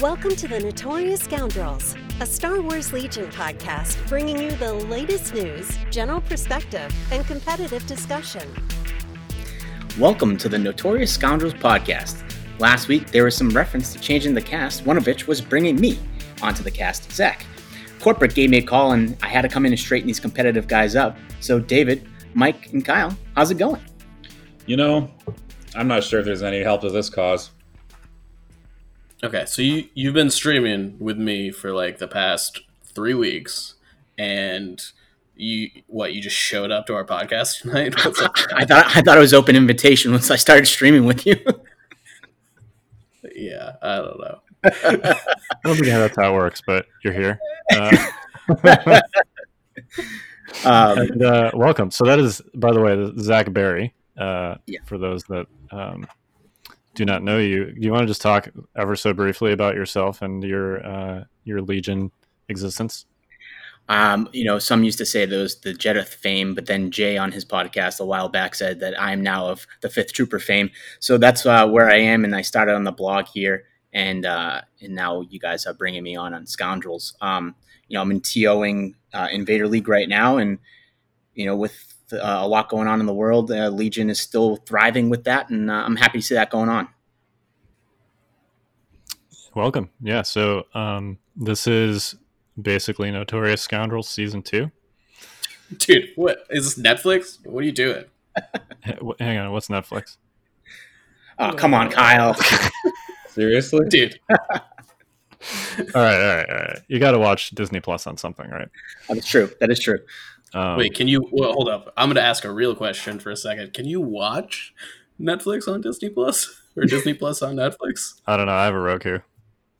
Welcome to the Notorious Scoundrels, a Star Wars Legion podcast bringing you the latest news, general perspective, and competitive discussion. Welcome to the Notorious Scoundrels podcast. Last week, there was some reference to changing the cast, one of which was bringing me onto the cast, Zach. Corporate gave me a call, and I had to come in and straighten these competitive guys up. So, David, Mike, and Kyle, how's it going? You know, I'm not sure if there's any help to this cause. Okay, so you you've been streaming with me for like the past three weeks, and you what you just showed up to our podcast tonight? I thought I thought it was open invitation once I started streaming with you. yeah, I don't know. I don't think that's how it works, but you're here. Uh, um, and, uh, welcome. So that is, by the way, Zach Barry. Uh, Yeah. For those that um, do not know you, do you want to just talk ever so briefly about yourself and your uh, your Legion existence? Um, you know, some used to say those the Jedith fame, but then Jay on his podcast a while back said that I am now of the Fifth Trooper fame. So that's uh, where I am, and I started on the blog here, and uh, and now you guys are bringing me on on Scoundrels. Um, you know, I'm in TOing uh, Invader League right now, and you know, with uh, a lot going on in the world, uh, Legion is still thriving with that, and uh, I'm happy to see that going on. Welcome. Yeah. So um, this is basically Notorious Scoundrels season two. Dude, what is this Netflix? What are you doing? Hang on, what's Netflix? Oh, come on, Kyle. Seriously? Dude, All right, all right, all right. You got to watch Disney Plus on something, right? That's true. That is true. Um, wait, can you well, hold up? I'm gonna ask a real question for a second. Can you watch Netflix on Disney Plus or Disney Plus on Netflix? I don't know. I have a Roku.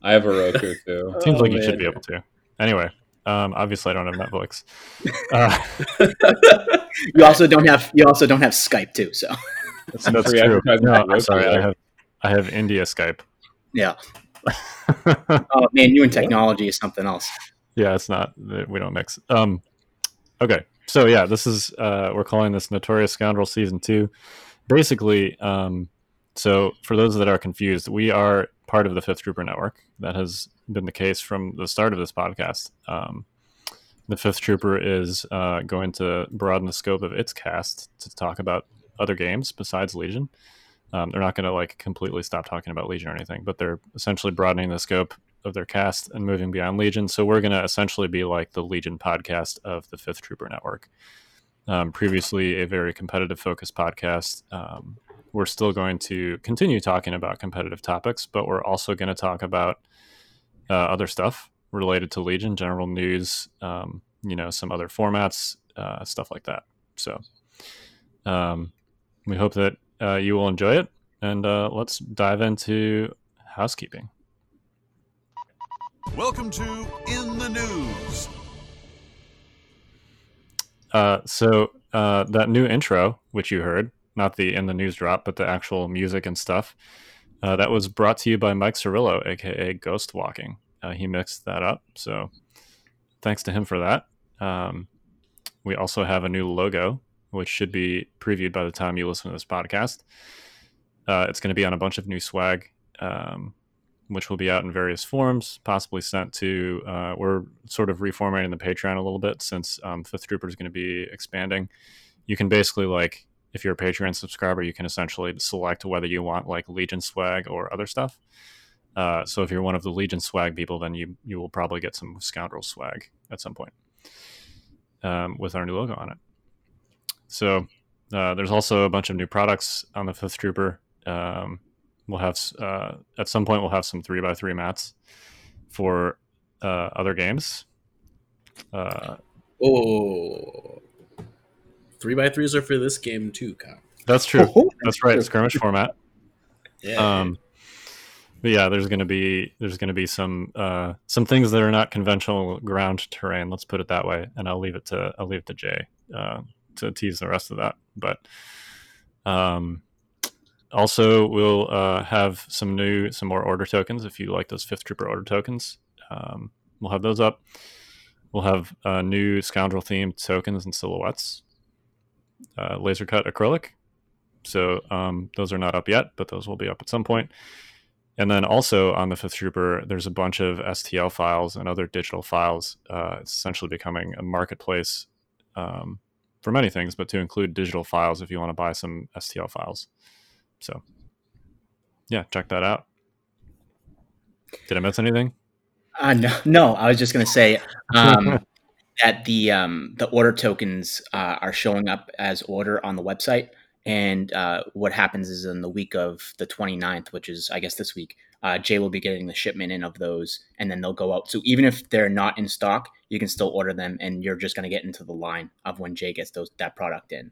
I have a Roku too. Seems Oh, like you should be able to. Anyway, um, obviously I don't have Netflix. Uh, You also don't have you also don't have Skype too. So That's that's true. No, I'm sorry. I have I have India Skype. yeah. Oh man, you and technology is something else. yeah, it's not. We don't mix. Um, okay, so yeah, this is uh, we're calling this Notorious Scoundrel season two. Basically, um, so for those that are confused, we are part of the Fifth Trooper Network. That has been the case from the start of this podcast. Um, the Fifth Trooper is uh, going to broaden the scope of its cast to talk about other games besides Legion. Um, they're not going to like completely stop talking about Legion or anything, but they're essentially broadening the scope of their cast and moving beyond Legion. So we're going to essentially be like the Legion podcast of the Fifth Trooper Network. Um, previously, a very competitive focused podcast. Um, we're still going to continue talking about competitive topics, but we're also going to talk about uh, other stuff related to Legion, general news, um, you know, some other formats, uh, stuff like that. So um, we hope that uh, you will enjoy it. And uh, let's dive into housekeeping. Welcome to In the News. Uh, so uh, that new intro, which you heard, not the in the news drop, but the actual music and stuff, uh, that was brought to you by Mike Cirillo, aka Ghost Walking. Uh, he mixed that up, so thanks to him for that. Um, we also have a new logo, which should be previewed by the time you listen to this podcast. Uh, it's going to be on a bunch of new swag, um, which will be out in various forms, possibly sent to. Uh, we're sort of reformatting the Patreon a little bit since um, Fifth Trooper is going to be expanding. You can basically like, if you're a Patreon subscriber, you can essentially select whether you want like Legion swag or other stuff. Uh, so if you're one of the Legion swag people, then you you will probably get some Scoundrel swag at some point um, with our new logo on it. So uh, there's also a bunch of new products on the Fifth Trooper. Um, we'll have uh, at some point we'll have some three by three mats for uh, other games. Uh, Oh, three by threes are for this game too, Kyle. that's true. Oh, That's right. Skirmish format. Yeah. Um, but yeah, there's gonna be there's gonna be some uh, some things that are not conventional ground terrain. Let's put it that way. And I'll leave it to I'll leave it to Jay uh, to tease the rest of that. But um, also we'll uh, have some new some more order tokens if you like those fifth trooper order tokens. Um, we'll have those up. We'll have uh, new scoundrel themed tokens and silhouettes. Uh, laser cut acrylic. So um, those are not up yet, but those will be up at some point. and then also on the Fifth Trooper, there's a bunch of STL files and other digital files. Uh, it's essentially becoming a marketplace um, for many things, but to include digital files if you want to buy some STL files. So, yeah, check that out. Did I miss anything? Uh, no, no. I was just gonna say um, that the um, the order tokens uh, are showing up as order on the website, and uh, what happens is in the week of the 29th, which is I guess this week, uh, Jay will be getting the shipment in of those, and then they'll go out. So even if they're not in stock, you can still order them, and you're just gonna get into the line of when Jay gets those that product in.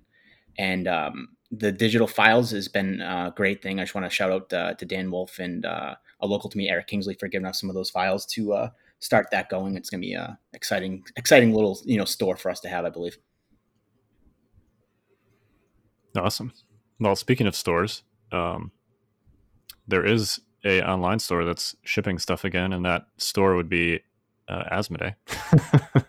And um, the digital files has been a great thing. I just want to shout out uh, to Dan Wolf and uh, a local to me, Eric Kingsley, for giving us some of those files to uh, start that going. It's going to be a exciting, exciting little you know store for us to have, I believe. Awesome. Well, speaking of stores, um, there is a online store that's shipping stuff again, and that store would be uh, Asmodee.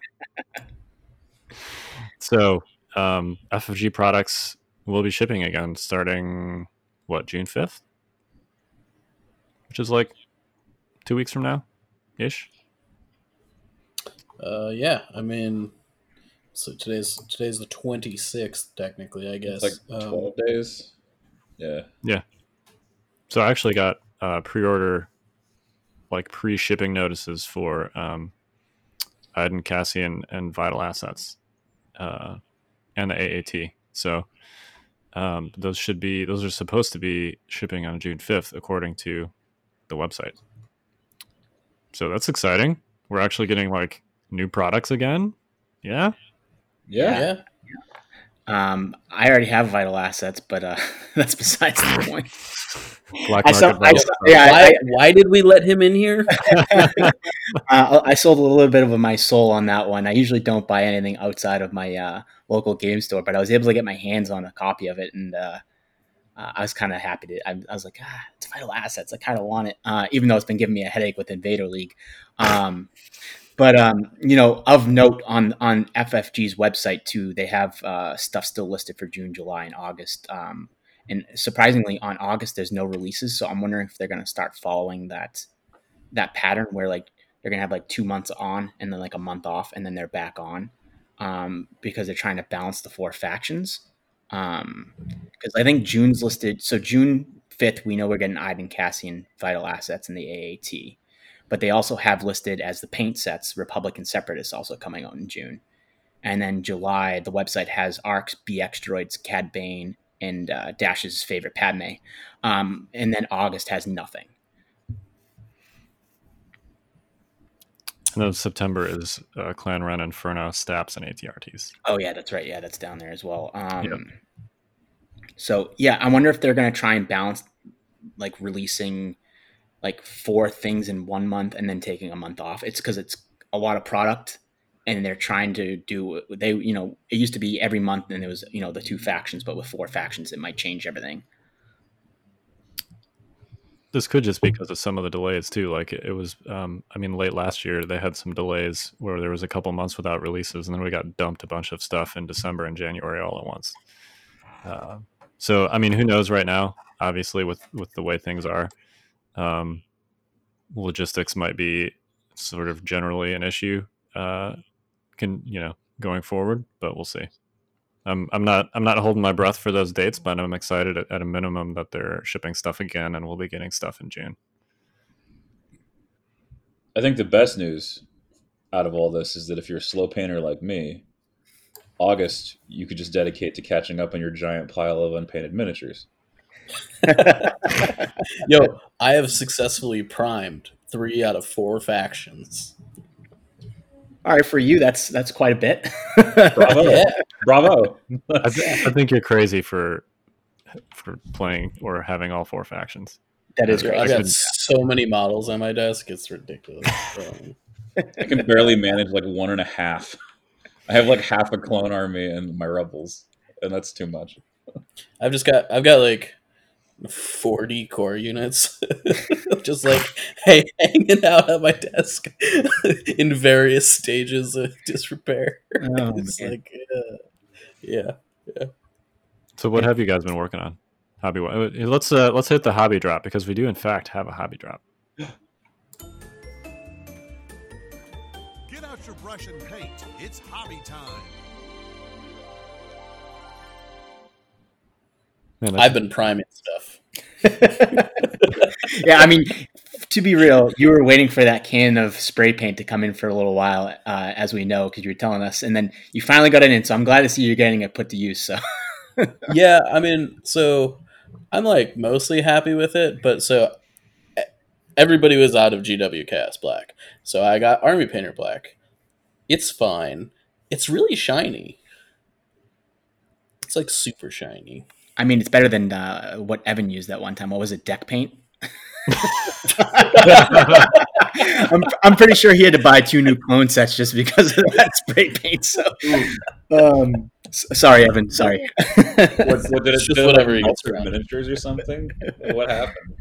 so um, FFG products will be shipping again starting what June fifth, which is like two weeks from now, ish. Uh, yeah, I mean, so today's today's the twenty sixth, technically, I guess. It's like Um, twelve days. Yeah. Yeah. So I actually got uh, pre-order, like pre-shipping notices for um, Iden Cassian and Vital Assets, uh, and the AAT. So um, those should be those are supposed to be shipping on June fifth, according to the website. So that's exciting. We're actually getting like new products again. Yeah. Yeah. yeah. Um, I already have vital assets, but uh, that's besides the point. Black I market saw, I Vital yeah, why, I, why did we let him in here? uh, I sold a little bit of my soul on that one. I usually don't buy anything outside of my uh, local game store, but I was able to get my hands on a copy of it, and uh, uh, I was kind of happy to. I, I was like, ah, it's vital assets. I kind of want it, uh, even though it's been giving me a headache with Invader League. Um, but um, you know, of note on on FFG's website too, they have uh, stuff still listed for June, July, and August. Um, and surprisingly, on August, there's no releases. So I'm wondering if they're going to start following that that pattern where like they're going to have like two months on and then like a month off, and then they're back on um, because they're trying to balance the four factions. Because I think June's listed. So June 5th, we know we're getting Iden Cassian vital assets in the AAT but they also have listed as the paint sets Republican Separatists also coming out in June. And then July, the website has Arcs, BX Droids, Cad Bane, and uh, Dash's favorite Padme. Um, and then August has nothing. And then September is uh, Clan Wren, Inferno, Staps, and ATRTs. Oh yeah, that's right. Yeah, that's down there as well. Um, Yep. So yeah, I wonder if they're going to try and balance like releasing like four things in one month and then taking a month off. It's because it's a lot of product, and they're trying to do they you know it used to be every month and it was you know the two factions, but with four factions it might change everything. This could just be because of some of the delays too. Like it, was, um, I mean, late last year they had some delays where there was a couple months without releases, and then we got dumped a bunch of stuff in December and January all at once. Uh, so, I mean, who knows right now? Obviously, with with the way things are, um, logistics might be sort of generally an issue. Uh, can you know going forward, but we'll see. I'm I'm not I'm not holding my breath for those dates, but I'm excited at, at a minimum that they're shipping stuff again, and we'll be getting stuff in June. I think the best news out of all this is that if you're a slow painter like me, August you could just dedicate to catching up on your giant pile of unpainted miniatures. Yo, I have successfully primed three out of four factions. All right, for you that's that's quite a bit. Bravo! Yeah. Bravo! I, th- I think you're crazy for for playing or having all four factions. that is crazy. I've got so many models on my desk; it's ridiculous. I can barely manage like one and a half. I have like half a clone army and my rebels, and that's too much. I've just got I've got like forty core units, just like hey, hanging out at my desk in various stages of disrepair. Oh, it's man. like uh, yeah. So, what have you guys been working on? hobby. uh, Let's uh, let's hit the hobby drop because we do in fact have a hobby drop. Get out your brush and paint. It's hobby time. Man, I've been priming stuff. yeah, I mean, to be real, you were waiting for that can of spray paint to come in for a little while, uh, as we know, because you were telling us, and then you finally got it in. So I'm glad to see you're getting it put to use. So yeah, I mean, so I'm like mostly happy with it, but so everybody was out of GW Chaos Black, so I got Army Painter Black. It's fine. It's really shiny. It's like super shiny. I mean, it's better than uh, what Evan used that one time. What was it? Deck paint. I'm, I'm pretty sure he had to buy two new clone sets just because of that spray paint. So, um, sorry, Evan. Sorry. What, what did it just do? whatever like, he gets altered miniatures or something? what happened?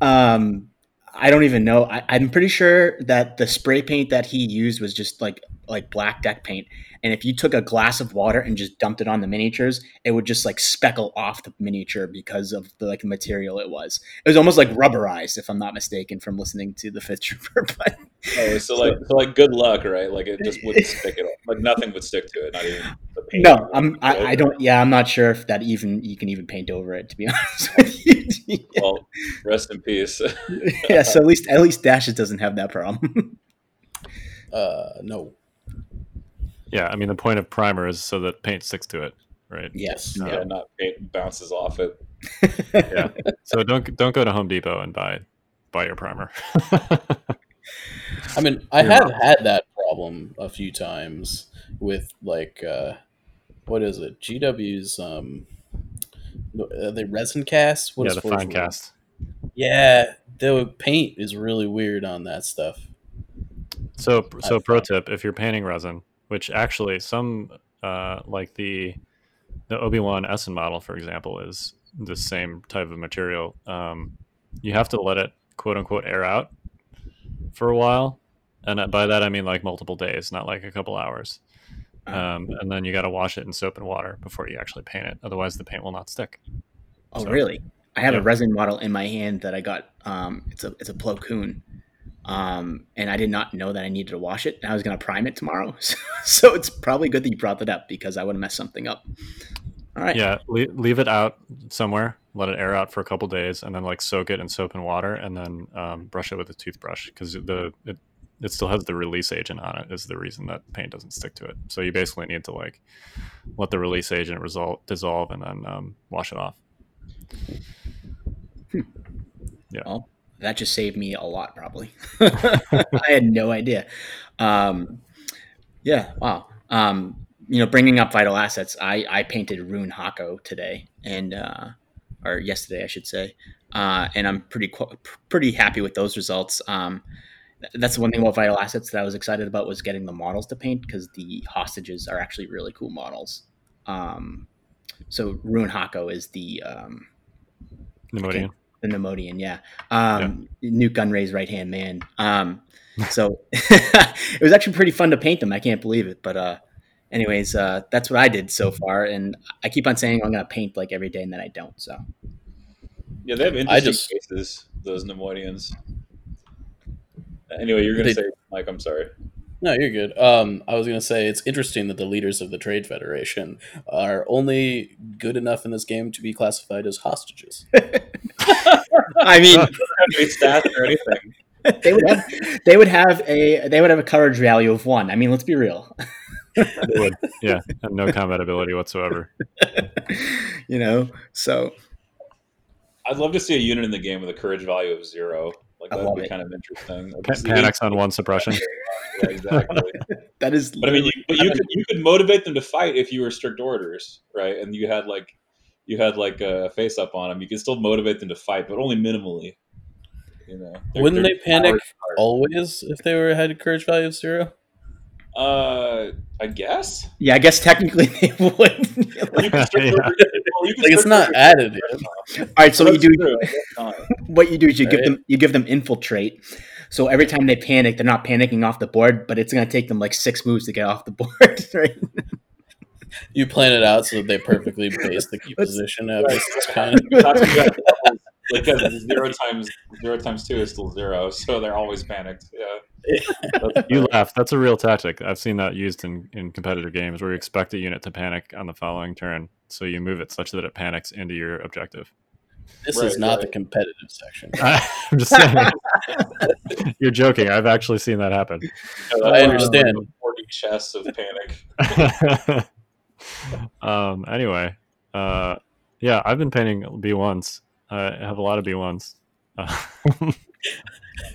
Um, I don't even know. I, I'm pretty sure that the spray paint that he used was just like like black deck paint. And if you took a glass of water and just dumped it on the miniatures, it would just like speckle off the miniature because of the like material it was. It was almost like rubberized, if I'm not mistaken, from listening to the Fifth Trooper. But Oh, so like, so like, good luck, right? Like, it just wouldn't stick at all. Like, nothing would stick to it. Not even the paint. no, I'm I, I don't. Yeah, I'm not sure if that even you can even paint over it. To be honest with you. Well, rest in peace. yeah, so at least at least Dashes doesn't have that problem. Uh, no. yeah, I mean the point of primer is so that paint sticks to it, right? yes. Yeah. yeah, not paint bounces off it. Yeah. So don't don't go to Home Depot and buy buy your primer. I mean, I You're have had that problem a few times with like uh, what is it? GW's um, are they resin cast? What yeah, is the Finecast. Yeah, the paint is really weird on that stuff. So so I've pro tip: if you're painting resin, which actually some uh, like the the Obi Wan Essen model, for example, is the same type of material. Um, you have to let it quote unquote air out for a while, and by that I mean like multiple days, not like a couple hours. Um, and then you got to wash it in soap and water before you actually paint it. Otherwise, the paint will not stick. Oh, So- really? I have Yeah. a resin model in my hand that I got. Um, it's a it's a Plo Koon, um, and I did not know that I needed to wash it. And I was going to prime it tomorrow, so it's probably good that you brought that up because I would have messed something up. All right. Yeah, leave, leave it out somewhere, let it air out for a couple days, and then like soak it in soap and water, and then um, brush it with a toothbrush because the it, it still has the release agent on it. Is the reason that paint doesn't stick to it. So you basically need to like let the release agent result dissolve and then um, wash it off. Yeah. Well, that just saved me a lot, probably. I had no idea. Um, yeah. Wow. Um, you know, bringing up vital assets, I I painted Rune Haako today, and uh, or yesterday, I should say, uh, and I'm pretty qu- pretty happy with those results. Um, that's the one thing about vital assets that I was excited about was getting the models to paint because the hostages are actually really cool models. Um, so Rune Haako is the um, Neimoidian. the Neimoidian, yeah. Um, Nute Gunray's right hand man. Um, so it was actually pretty fun to paint them. I can't believe it, but uh, anyways, uh, that's what I did so far, and I keep on saying I'm gonna paint like every day, and then I don't. So Yeah, they have interesting I just- cases, those Neimoidians. Anyway, you're going to They- say, Mike, I'm sorry. No, you're good. Um, I was gonna say it's interesting that the leaders of the Trade Federation are only good enough in this game to be classified as hostages. I mean, stats or anything. they would have they would have a they would have a courage value of one. I mean, let's be real. It would, yeah, and no combat ability whatsoever. you know, so I'd love to see a unit in the game with a courage value of zero. Like that would be it. kind of interesting. Like, panics on one suppression. Yeah, exactly. that is. But I mean, you, but you could you could motivate them to fight if you were strict orders, right? And you had like you had like a face up on them. You could still motivate them to fight, but only minimally. You know, They're- Wouldn't they're they panic always if they were had a courage value of zero? Uh, I guess. yeah, I guess technically they would. Well, you can strict Yeah. order- well, you can Like it's not order- added. All right, so what you do true, I guess not. what you do is you give them you give them infiltrate. So every time they panic, they're not panicking off the board, but it's going to take them like six moves to get off the board. Right? You plan it out so that they perfectly base the key position of Right. this kind. That's what you got. Like uh, zero times zero times two is still zero, so they're always panicked. Yeah, That's- You laugh. That's a real tactic. I've seen that used in, in competitive games where you expect a unit to panic on the following turn, so you move it such that it panics into your objective. This Right, is not the competitive section. I'm just saying. You're joking. I've actually seen that happen. I understand. Forty chests of panic. um. Anyway, uh, yeah, I've been painting B1s. I have a lot of B1s. Uh, F-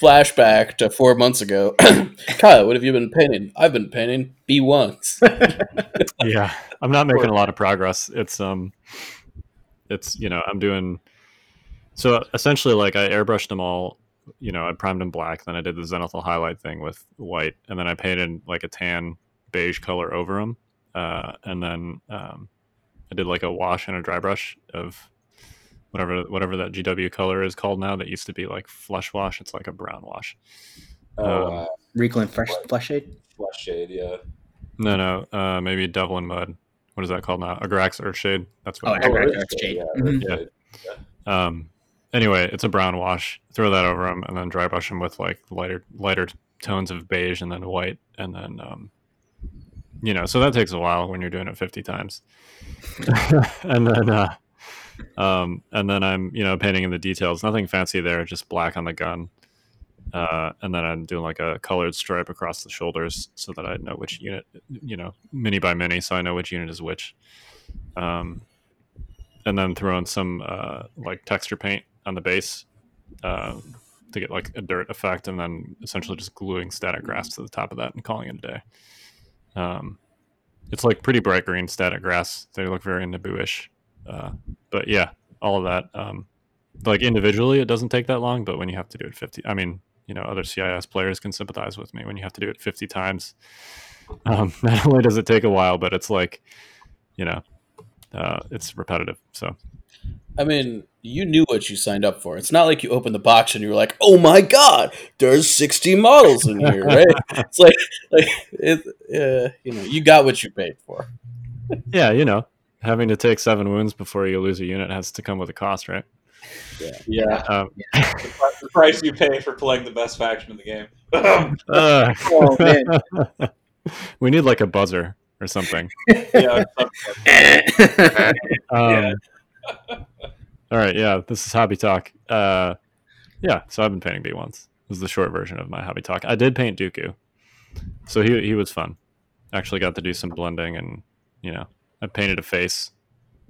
Flashback to four months ago. Kyle, what have you been painting? I've been painting B1s. yeah, I'm not making a lot of progress. It's um, it's you know I'm doing so essentially like I airbrushed them all. You know, I primed them black, then I did the zenithal highlight thing with white, and then I painted like a tan beige color over them, uh, and then um, I did like a wash and a dry brush of whatever whatever that GW color is called now. That used to be like flush wash. It's like a brown wash. Oh, Um, uh, Reikland Fresh Flesh Shade. flesh shade. Yeah. No, no, uh, maybe Devlan Mud. What is that called now? Agrax Earthshade. That's what. Oh. Agrax Earth Earth Shade. Yeah. Mhm. Earth Yeah. Shade. Um, anyway, it's a brown wash. Throw that over them, and then dry brush them with like lighter lighter tones of beige, and then white, and then um, you know. So that takes a while when you're doing it 50 times, and then uh, um, and then I'm you know painting in the details. Nothing fancy there, just black on the gun. Uh, and then I'm doing like a colored stripe across the shoulders so that I know which unit, you know, mini by mini, so I know which unit is which. Um, and then throwing some uh, like texture paint on the base uh, to get like a dirt effect, and then essentially just gluing static grass to the top of that and calling it a day. Um, it's like pretty bright green static grass. They look very Naboo-ish. Uh, but yeah, all of that. Um, like individually, it doesn't take that long, but when you have to do it 50, I mean, you know, other CIS players can sympathize with me when you have to do it 50 times. Um, not only does it take a while, but it's like, you know, uh, it's repetitive. So I mean, you knew what you signed up for. It's not like you opened the box and you were like, "Oh my god, there's 60 models in here," right? it's like, like it, uh, you know, you got what you paid for. yeah, you know, having to take seven wounds before you lose a unit has to come with a cost, right? Yeah. Um, the price you pay for playing the best faction in the game. uh, Oh, man. we need like a buzzer or something. yeah. Um, all right, yeah, this is hobby talk. Uh, yeah, so I've been painting B ones. This is the short version of my hobby talk. I did paint Dooku, so he he was fun. Actually, got to do some blending, and you know, I painted a face,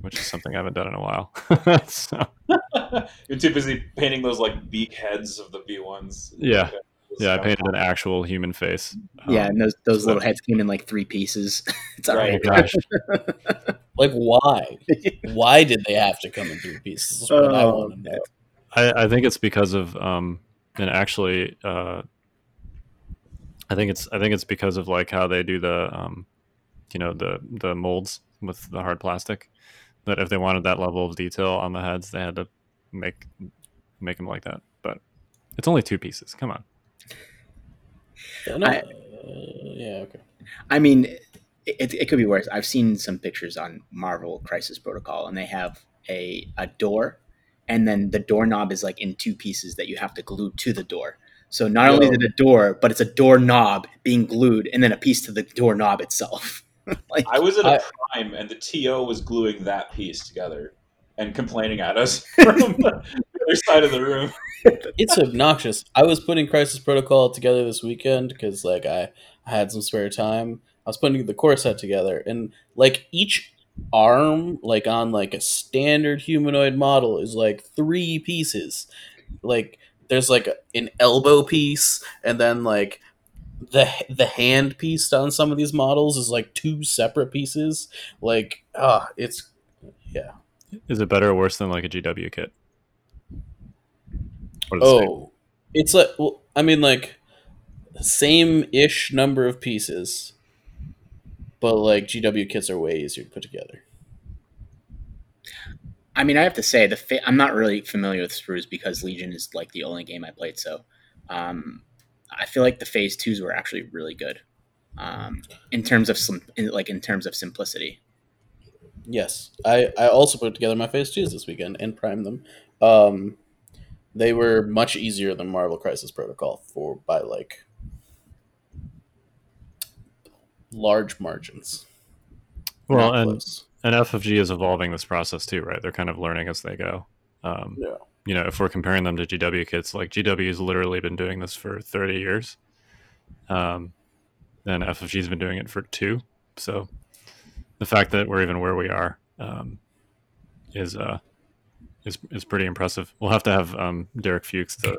which is something I haven't done in a while. so, You're too busy painting those like beak heads of the B ones. Yeah. yeah, I painted an actual human face. yeah, Um, and those those so little heads came in like three pieces. it's all Right. right. oh gosh, Like, why? why did they have to come in three pieces? Is what I Oh, want to know. I, I think it's because of um, and actually, uh, I think it's I think it's because of like how they do the um, you know the the molds with the hard plastic. That if they wanted that level of detail on the heads, they had to make make them like that. But it's only two pieces. Come on. No, I- uh, yeah, okay. I mean, it, it could be worse. I've seen some pictures on Marvel Crisis Protocol, and they have a a door, and then the doorknob is like in two pieces that you have to glue to the door. So not only is it a door, but it's a doorknob being glued, and then a piece to the doorknob itself. like, I was at a I- prime and the TO was gluing that piece together and complaining at us from the other side of the room. it's obnoxious. I was putting Crisis Protocol together this weekend because like I, I had some spare time. I was putting the core set together, and like each arm, like on like a standard humanoid model, is like three pieces. Like there's like an elbow piece, and then like the the hand piece on some of these models is like two separate pieces. Like ah, it's yeah. Is it better or worse than like a GW kit? Or the same? Oh, it's like well, I mean, like same ish number of pieces, but like GW kits are way easier to put together. I mean, I have to say the fa- I'm not really familiar with Sprues because Legion is like the only game I played. So um, I feel like the Phase Twos were actually really good. um, in terms of sim- in, like in terms of simplicity. Yes, I I also put together my phase twos this weekend and primed them. Um, they were much easier than Marvel Crisis Protocol for by like large margins. Well, Not and close. and FFG is evolving this process too, right? They're kind of learning as they go. Um, yeah, you know, if we're comparing them to GW kits, like GW has literally been doing this for 30 years. Um, and FFG's been doing it for two. So the fact that we're even where we are um, is uh, is is pretty impressive. We'll have to have um, Derek Fuchs, the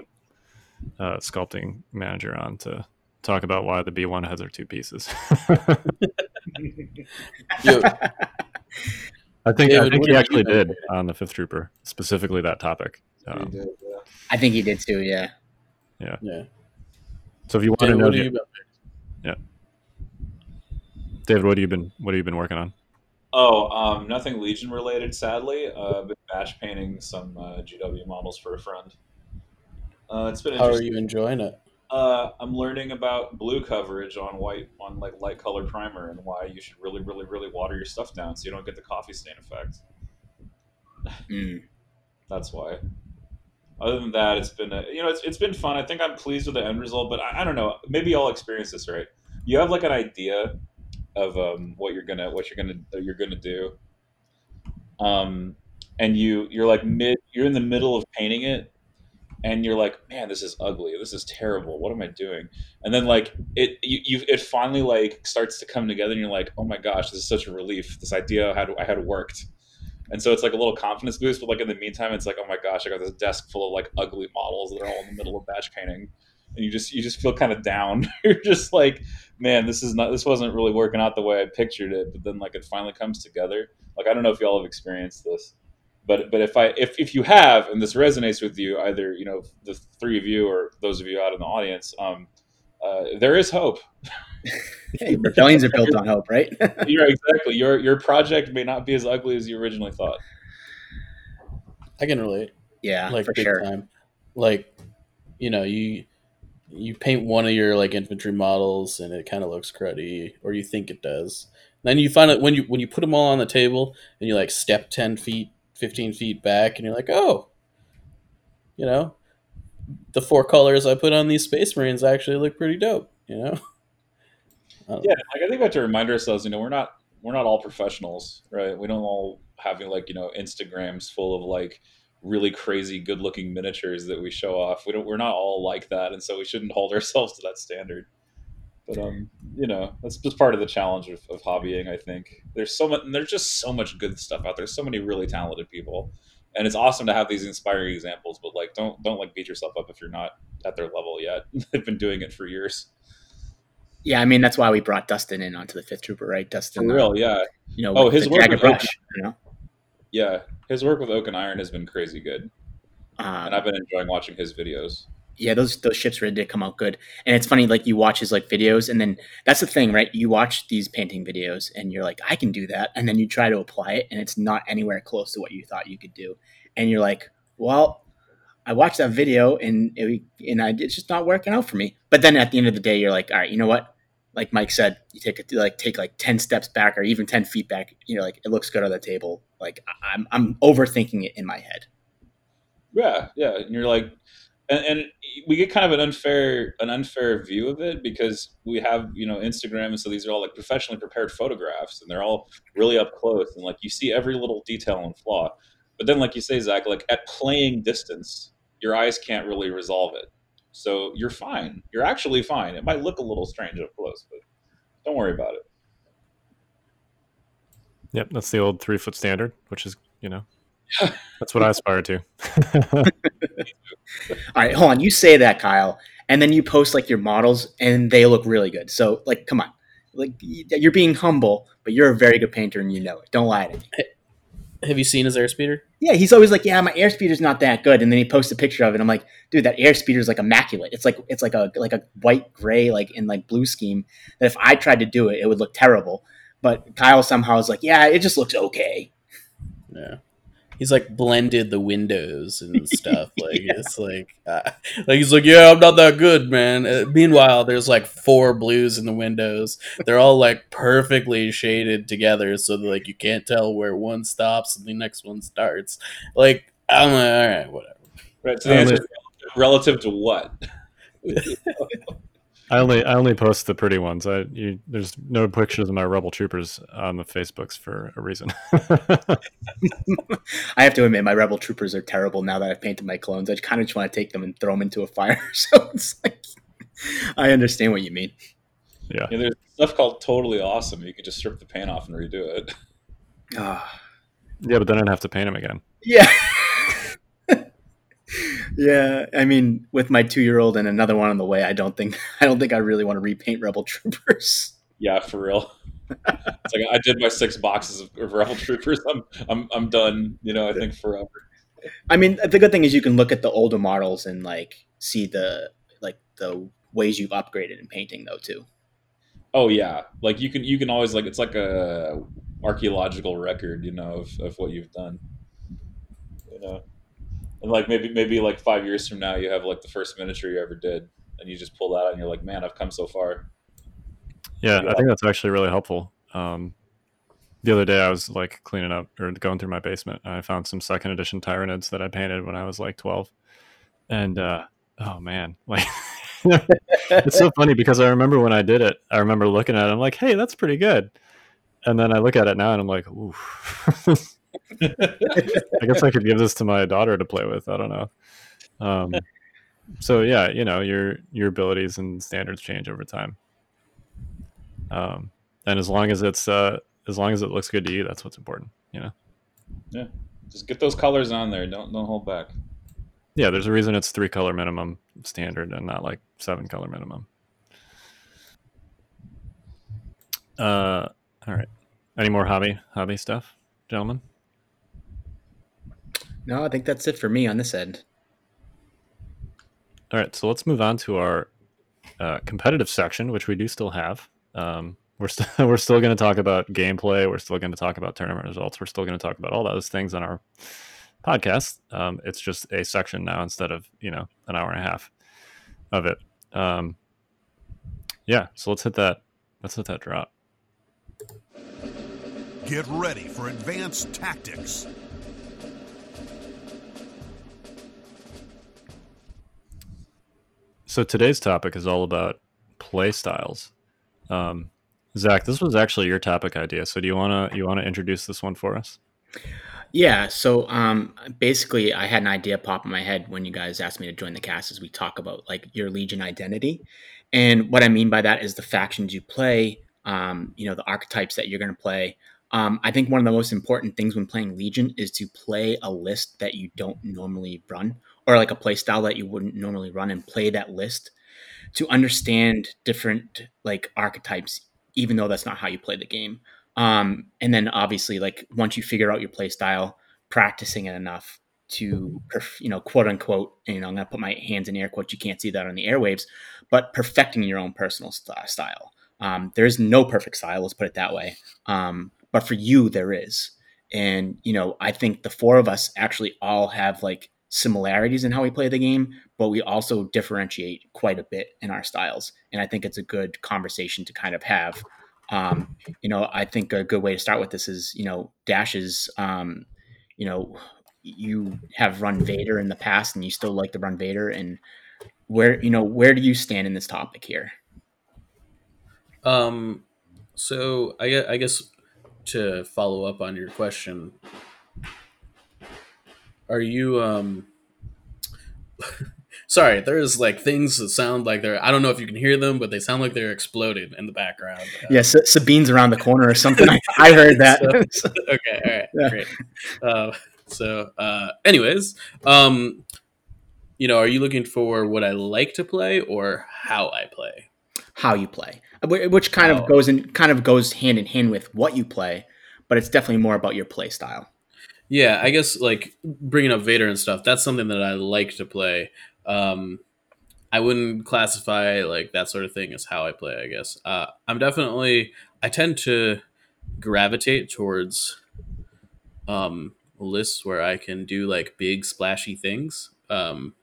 uh, sculpting manager, on to talk about why the B1 has are two pieces. I think I think he actually did on the Fifth Trooper, specifically that topic. He Um, did, yeah. I think he did too. Yeah. yeah. Yeah. so if you want to know, what have you been? David, what have you been what have you been working on? Oh, um, nothing Legion related, sadly. Uh, been bash painting some uh, GW models for a friend. Uh, it's been How are you enjoying it? Uh, I'm learning about blue coverage on white on like light color primer and why you should really, really, really water your stuff down so you don't get the coffee stain effect. Mm. That's why. Other than that, it's been a, you know it's, it's been fun. I think I'm pleased with the end result, but I, I don't know. Maybe y'all experience this, right? You have like an idea of um, what you're gonna what you're gonna that you're gonna do, um, and you you're like mid you're in the middle of painting it, and you're like, man, this is ugly. This is terrible. What am I doing? And then like it you, you it finally like starts to come together, and you're like, oh my gosh, this is such a relief. This idea had I had worked. And so it's like a little confidence boost, but like in the meantime, it's like, oh my gosh, I got this desk full of like ugly models that are all in the middle of batch painting, and you just you just feel kind of down. You're just like, man, this is not this wasn't really working out the way I pictured it. But then like it finally comes together. Like I don't know if y'all have experienced this, but but if I if if you have and this resonates with you, either you know the three of you or those of you out in the audience, um, uh, there is hope. Hey, rebellions are built on hope, right? You're exactly your your project may not be as ugly as you originally thought. I can relate. yeah, like for big sure. time. Like, you know, you you paint one of your like infantry models and it kind of looks cruddy, or you think it does. Then you find out when you when you put them all on the table and you like step ten feet, fifteen feet back, and you're like, oh, you know, the four colors I put on these Space Marines actually look pretty dope. You know. I Yeah, like I think we have to remind ourselves, you know, we're not we're not all professionals, right? We don't all have like you know Instagrams full of like really crazy good looking miniatures that we show off. We don't we're not all like that, and so we shouldn't hold ourselves to that standard. But um, you know, that's just part of the challenge of, of hobbying. I think there's so much, there's just so much good stuff out there. So many really talented people, and it's awesome to have these inspiring examples. But like, don't don't like beat yourself up if you're not at their level yet. They've been doing it for years. Yeah, I mean that's why we brought Dustin in onto the Fifth Trooper, right? Dustin, For uh, real, yeah. you know, Oh, his work with brush, you know. Yeah, his work with Oak and Iron has been crazy good, and Um, I've been enjoying watching his videos. yeah, those those ships really did come out good. And it's funny, like you watch his like videos, and then that's the thing, right? You watch these painting videos, and you're like, I can do that, and then you try to apply it, and it's not anywhere close to what you thought you could do, and you're like, well, I watched that video, and it, and I, it's just not working out for me. But then at the end of the day, you're like, all right, you know what? Like Mike said, you take a, like take like ten steps back, or even ten feet back. You know, like it looks good on the table. Like I'm I'm overthinking it in my head. Yeah, yeah, and you're like, and, and we get kind of an unfair an unfair view of it because we have you know Instagram, and so these are all like professionally prepared photographs, and they're all really up close, and like you see every little detail and flaw. But then, like you say, Zach, like at playing distance, your eyes can't really resolve it. So you're fine. You're actually fine. It might look a little strange up close, but don't worry about it. Yep, that's the old three foot standard, which is you know that's what I aspire to. All right, hold on. You say that, Kyle, and then you post like your models, and they look really good. So, like, come on, like you're being humble, but you're a very good painter, and you know it. Don't lie to me. Have you seen his airspeeder? Yeah, he's always like, "Yeah, my airspeeder's not that good," and then he posts a picture of it. I'm like, "Dude, that airspeeder's like immaculate. It's like it's like a like a white gray like in like blue scheme. That if I tried to do it, it would look terrible." But Kyle somehow is like, "Yeah, it just looks okay." Yeah. He's like blended the windows and stuff. Like yeah. it's like uh, like he's like, yeah, I'm not that good, man. Uh, meanwhile, there's like four blues in the windows. They're all like perfectly shaded together, so that, like you can't tell where one stops and the next one starts. Like I'm like, all right, whatever. Right. So the answer relative to what? I only I only post the pretty ones. I you, there's no pictures of my rebel troopers on the Facebooks for a reason. I have to admit, my rebel troopers are terrible now that I've painted my clones. I kind of just want to take them and throw them into a fire. So it's like, I understand what you mean. Yeah. yeah. There's stuff called totally awesome. You could just strip the paint off and redo it. Uh, yeah, but then I'd have to paint them again. Yeah yeah, I mean, with my two-year-old and another one on the way, I don't think I don't think I really want to repaint Rebel Troopers. Yeah, for real. it's like I did my six boxes of Rebel Troopers. I'm I'm I'm done. You know, I think forever. I mean, the good thing is you can look at the older models and like see the like the ways you've upgraded in painting, though, too. Oh yeah, like you can you can always like it's like a archaeological record, you know, of, of what you've done. You know and like maybe maybe like five years from now you have like the first miniature you ever did and you just pull that out and you're like man i've come so far. Yeah, yeah. i think that's actually really helpful. Um, the other day i was like cleaning up or going through my basement and i found some second edition tyranids that i painted when i was like 12 and uh, oh man like it's so funny because i remember when i did it i remember looking at it i'm like hey that's pretty good. And then i look at it now and i'm like ooh I guess I could give this to my daughter to play with. I don't know. Um, so yeah, you know your your abilities and standards change over time. Um, and as long as it's uh, as long as it looks good to you, that's what's important. You know. Yeah, just get those colors on there. Don't don't hold back. Yeah, there's a reason it's three color minimum standard and not like seven color minimum. Uh, all right. Any more hobby hobby stuff, gentlemen? No, I think that's it for me on this end. All right, so let's move on to our uh, competitive section, which we do still have. Um, we're still we're still going to talk about gameplay. We're still going to talk about tournament results. We're still going to talk about all those things on our podcast. Um, it's just a section now instead of you know an hour and a half of it. Um, yeah, so let's hit that. Let's hit that drop. Get ready for advanced tactics. So today's topic is all about play styles. Um, Zach, this was actually your topic idea. So do you wanna you wanna introduce this one for us? Yeah. So um, basically, I had an idea pop in my head when you guys asked me to join the cast as we talk about like your Legion identity, and what I mean by that is the factions you play. Um, you know, the archetypes that you're going to play. Um, I think one of the most important things when playing Legion is to play a list that you don't normally run or like a play style that you wouldn't normally run and play that list to understand different like archetypes even though that's not how you play the game. Um, and then obviously like once you figure out your play style practicing it enough to you know quote unquote you know i'm going to put my hands in air quotes you can't see that on the airwaves but perfecting your own personal st- style. Um, there is no perfect style let's put it that way. Um, but for you there is. And you know i think the four of us actually all have like similarities in how we play the game, but we also differentiate quite a bit in our styles. And I think it's a good conversation to kind of have. Um, you know, I think a good way to start with this is, you know, Dashes, um, you know, you have run Vader in the past and you still like to run Vader. And where, you know, where do you stand in this topic here? Um, so I, I guess to follow up on your question, are you um sorry there's like things that sound like they're i don't know if you can hear them but they sound like they're exploding in the background. Uh, yeah sabine's around the corner or something. I, I, heard that. So, okay all right yeah. great. Uh, so uh anyways um you know are you looking for what i like to play or how i play? How you play. Which kind of goes in kind of goes hand in hand with what you play but it's definitely more about your play style yeah, I guess like bringing up Vader and stuff. That's something that I like to play. Um, I wouldn't classify like that sort of thing as how I play. I guess uh, I'm definitely. I tend to gravitate towards um, lists where I can do like big splashy things. Um,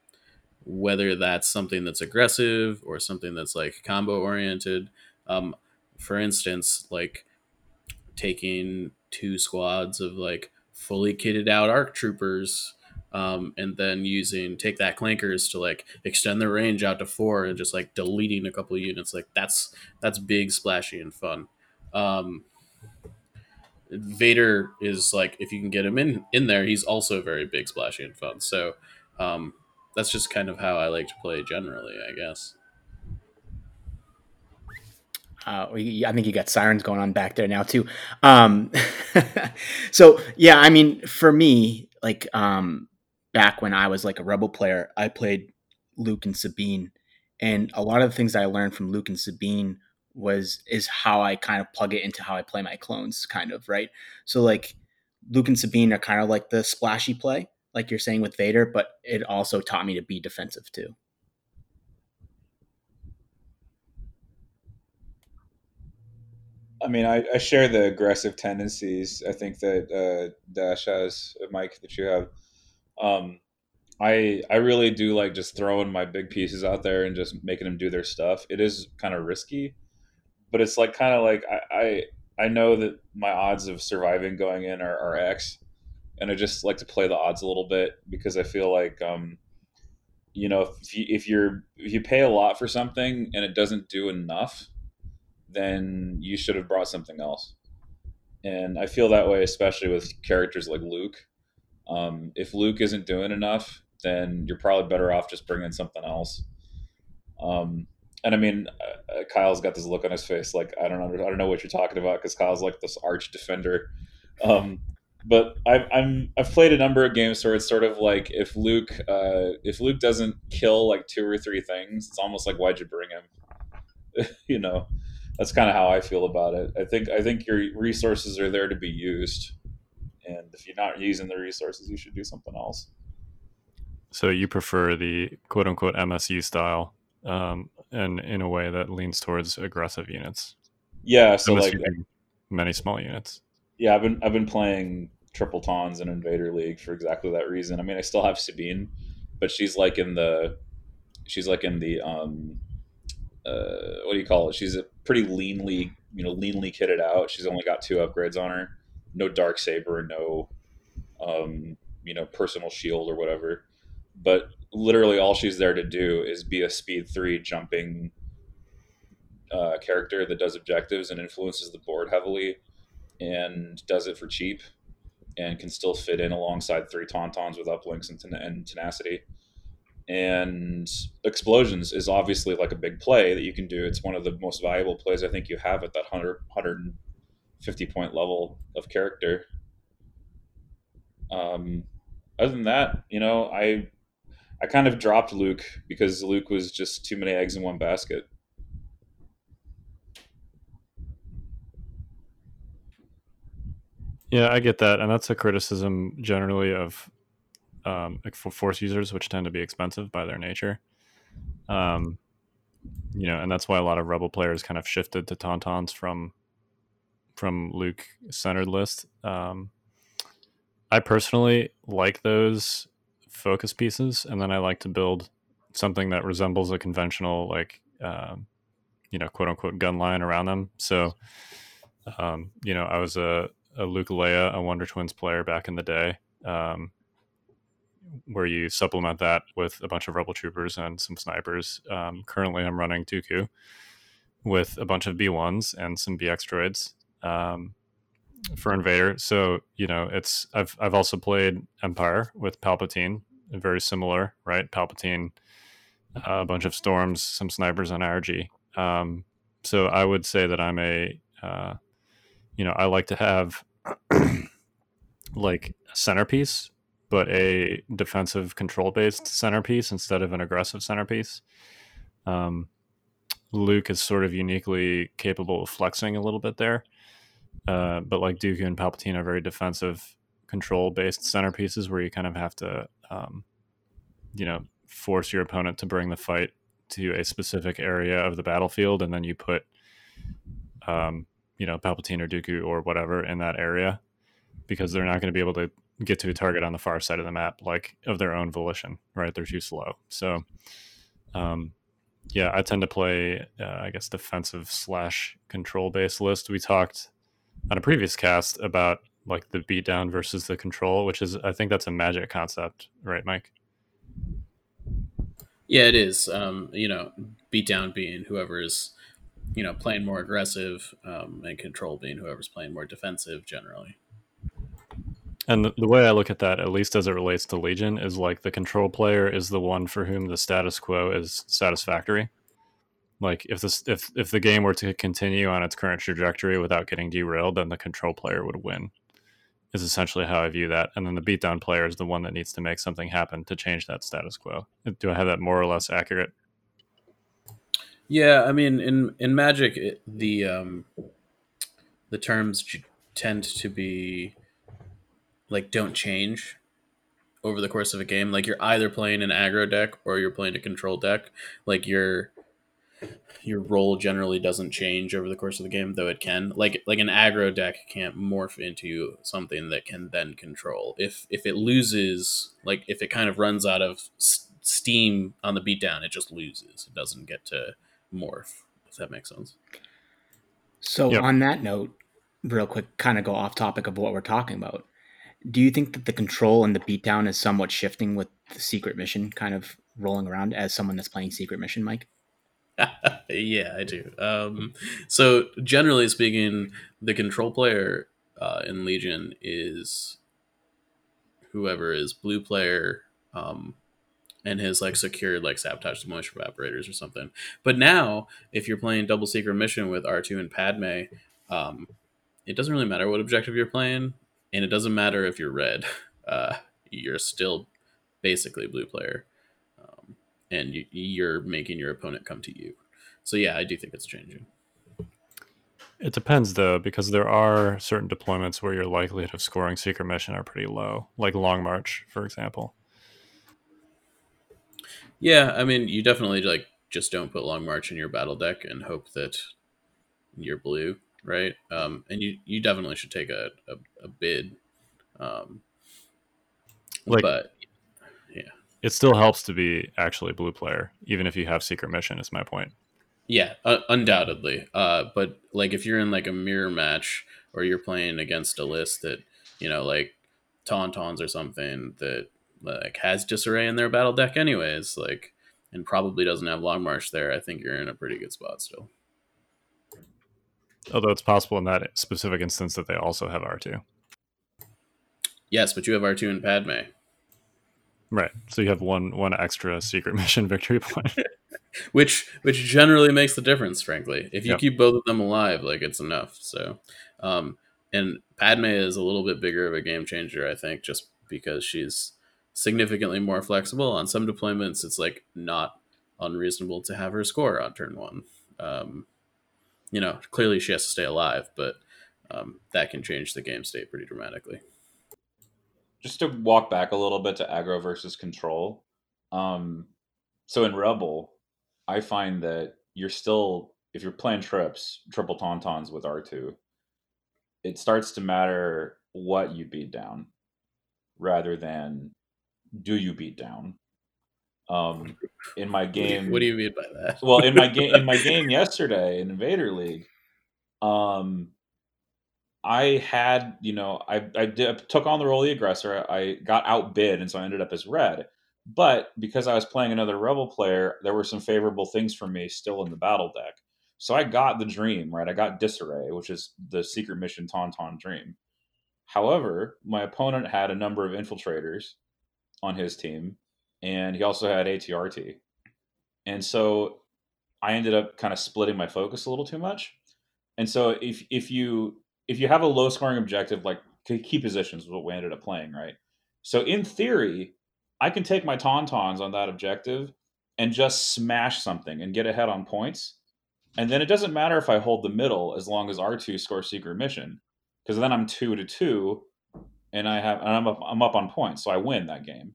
whether that's something that's aggressive or something that's like combo oriented. Um, for instance, like taking two squads of like fully kitted out arc troopers um, and then using take that clankers to like extend the range out to four and just like deleting a couple units like that's that's big splashy and fun. Um, vader is like if you can get him in in there he's also very big splashy and fun. So um, that's just kind of how i like to play generally i guess Uh, I think you got sirens going on back there now too. Um, so yeah, I mean, for me, like um, back when I was like a rebel player, I played Luke and Sabine, and a lot of the things I learned from Luke and Sabine was is how I kind of plug it into how I play my clones, kind of right. So like Luke and Sabine are kind of like the splashy play, like you're saying with Vader, but it also taught me to be defensive too. I mean, I, I share the aggressive tendencies. I think that uh, Dash has, uh, Mike, that you have. Um, I I really do like just throwing my big pieces out there and just making them do their stuff. It is kind of risky, but it's like kind of like I, I I know that my odds of surviving going in are, are X, and I just like to play the odds a little bit because I feel like um, you know if you, if you're if you pay a lot for something and it doesn't do enough then you should have brought something else. And I feel that way, especially with characters like Luke. Um, if Luke isn't doing enough, then you're probably better off just bringing something else. Um, and I mean, uh, uh Kyle's got this look on his face, like I don't know, I don't know what you're talking about, because Kyle's like this arch defender. Um, but I've, I'm I've played a number of games where it's sort of like if Luke uh, if Luke doesn't kill like two or three things, it's almost like why'd you bring him? you know, that's kind of how I feel about it. I think I think your resources are there to be used, and if you're not using the resources, you should do something else. So you prefer the quote unquote MSU style, um, and in a way that leans towards aggressive units. Yeah, so MSU like many small units. Yeah, I've been I've been playing triple tons in Invader League for exactly that reason. I mean, I still have Sabine, but she's like in the she's like in the um uh, what do you call it? She's a pretty leanly, you know, leanly kitted out. She's only got two upgrades on her. No dark saber, no, um, you know, personal shield or whatever. But literally, all she's there to do is be a speed three jumping uh, character that does objectives and influences the board heavily, and does it for cheap, and can still fit in alongside three tauntauns with uplinks and, ten- and tenacity and explosions is obviously like a big play that you can do. It's one of the most valuable plays i think you have at that 100 150 point level of character. Um, other than that you know i i kind of dropped luke because luke was just too many eggs in one basket. Yeah i get that and that's a criticism generally of um, for force users, which tend to be expensive by their nature. Um, you know, and that's why a lot of rebel players kind of shifted to tauntauns from from Luke centered list. Um, I personally like those focus pieces, and then I like to build something that resembles a conventional, like um, you know, quote unquote gun line around them. So, um, you know, I was a, a Luke Leia, a Wonder Twins player back in the day. Um, where you supplement that with a bunch of rebel troopers and some snipers. Um, currently, I'm running Dooku with a bunch of B1s and some BX droids um, for Invader. So you know, it's I've I've also played Empire with Palpatine, very similar, right? Palpatine, uh, a bunch of storms, some snipers on IRG. Um, so I would say that I'm a, uh, you know, I like to have like a centerpiece but a defensive control based centerpiece instead of an aggressive centerpiece. Um, Luke is sort of uniquely capable of flexing a little bit there. Uh, but like Dooku and Palpatine are very defensive control based centerpieces where you kind of have to, um, you know, force your opponent to bring the fight to a specific area of the battlefield. And then you put, um, you know, Palpatine or Dooku or whatever in that area because they're not going to be able to get to a target on the far side of the map, like of their own volition, right? They're too slow. So, um, yeah, I tend to play, uh, I guess, defensive slash control based list. We talked on a previous cast about like the beatdown versus the control, which is, I think that's a magic concept, right, Mike? Yeah, it is. Um, you know, beatdown being whoever is, you know, playing more aggressive, um, and control being whoever's playing more defensive generally. And the, way I look at that, at least as it relates to Legion, is like the control player is the one for whom the status quo is satisfactory. Like if this if if the game were to continue on its current trajectory without getting derailed, then the control player would win. Is essentially how I view that. And then the beatdown player is the one that needs to make something happen to change that status quo. Do I have that more or less accurate? Yeah, I mean, in in Magic, it, the um, the terms tend to be like don't change over the course of a game. Like you're either playing an aggro deck or you're playing a control deck. Like your your role generally doesn't change over the course of the game, though it can. Like like an aggro deck can't morph into something that can then control. If if it loses, like if it kind of runs out of s- steam on the beatdown, it just loses. It doesn't get to morph. If that makes sense. So Yep. on that note, real quick, kind of go off topic of what we're talking about. Do you think that the control and the beatdown is somewhat shifting with the secret mission kind of rolling around as someone that's playing secret mission, Mike? yeah, I do. Um, so generally speaking, the control player uh, in Legion is whoever is blue player um, and has like secured like sabotage the moisture evaporators or something. But now, if you're playing double secret mission with R two and Padme, um, it doesn't really matter what objective you're playing, and it doesn't matter if you're red. Uh, you're still basically blue player, um, and you, you're making your opponent come to you. So yeah, I do think it's changing. It depends though, because there are certain deployments where your likelihood of scoring secret mission are pretty low, like Long March, for example. Yeah, I mean, you definitely like just don't put Long March in your battle deck and hope that you're blue, right? Um, and you you definitely should take a a, a bid. Um, Like- but yeah, It still helps to be actually blue player, even if you have secret mission. Is my point. yeah, uh, undoubtedly. Uh, but like if you're in like a mirror match or you're playing against a list that you know like Tauntauns or something that like has disarray in their battle deck anyways, like and probably doesn't have Long March there, I think you're in a pretty good spot still. Although it's possible in that specific instance that they also have R two. Yes, but you have R2 and Padme. Right. So you have one one extra secret mission victory point. which which generally makes the difference frankly if you Yep. keep both of them alive like it's enough so um and padme is a little bit bigger of a game changer i think just because she's significantly more flexible on some deployments it's like not unreasonable to have her score on turn one um you know clearly she has to stay alive but um, that can change the game state pretty dramatically just to walk back a little bit to aggro versus control. Um, so in Rebel, I find that you're still if you're playing trips, triple tauntauns with R2, it starts to matter what you beat down rather than do you beat down. Um, in my What do you- game, what do you mean by that well in my game in my game yesterday in Invader League, um, I had you know I I did, took on the role of the aggressor. I got outbid, and so I ended up as red. But because I was playing another rebel player, there were some favorable things for me still in the battle deck. So I got the dream right. I got disarray, which is the secret mission Tauntaun dream. However, my opponent had a number of infiltrators on his team, and he also had ATRT. And so I ended up kind of splitting my focus a little too much. And so if if you if you have a low scoring objective like key positions is what we ended up playing, right? So in theory, I can take my tauntauns on that objective and just smash something and get ahead on points. And then it doesn't matter if I hold the middle as long as R2 scores secret mission. Because then I'm two to two and I have and I'm up I'm up on points, so I win that game.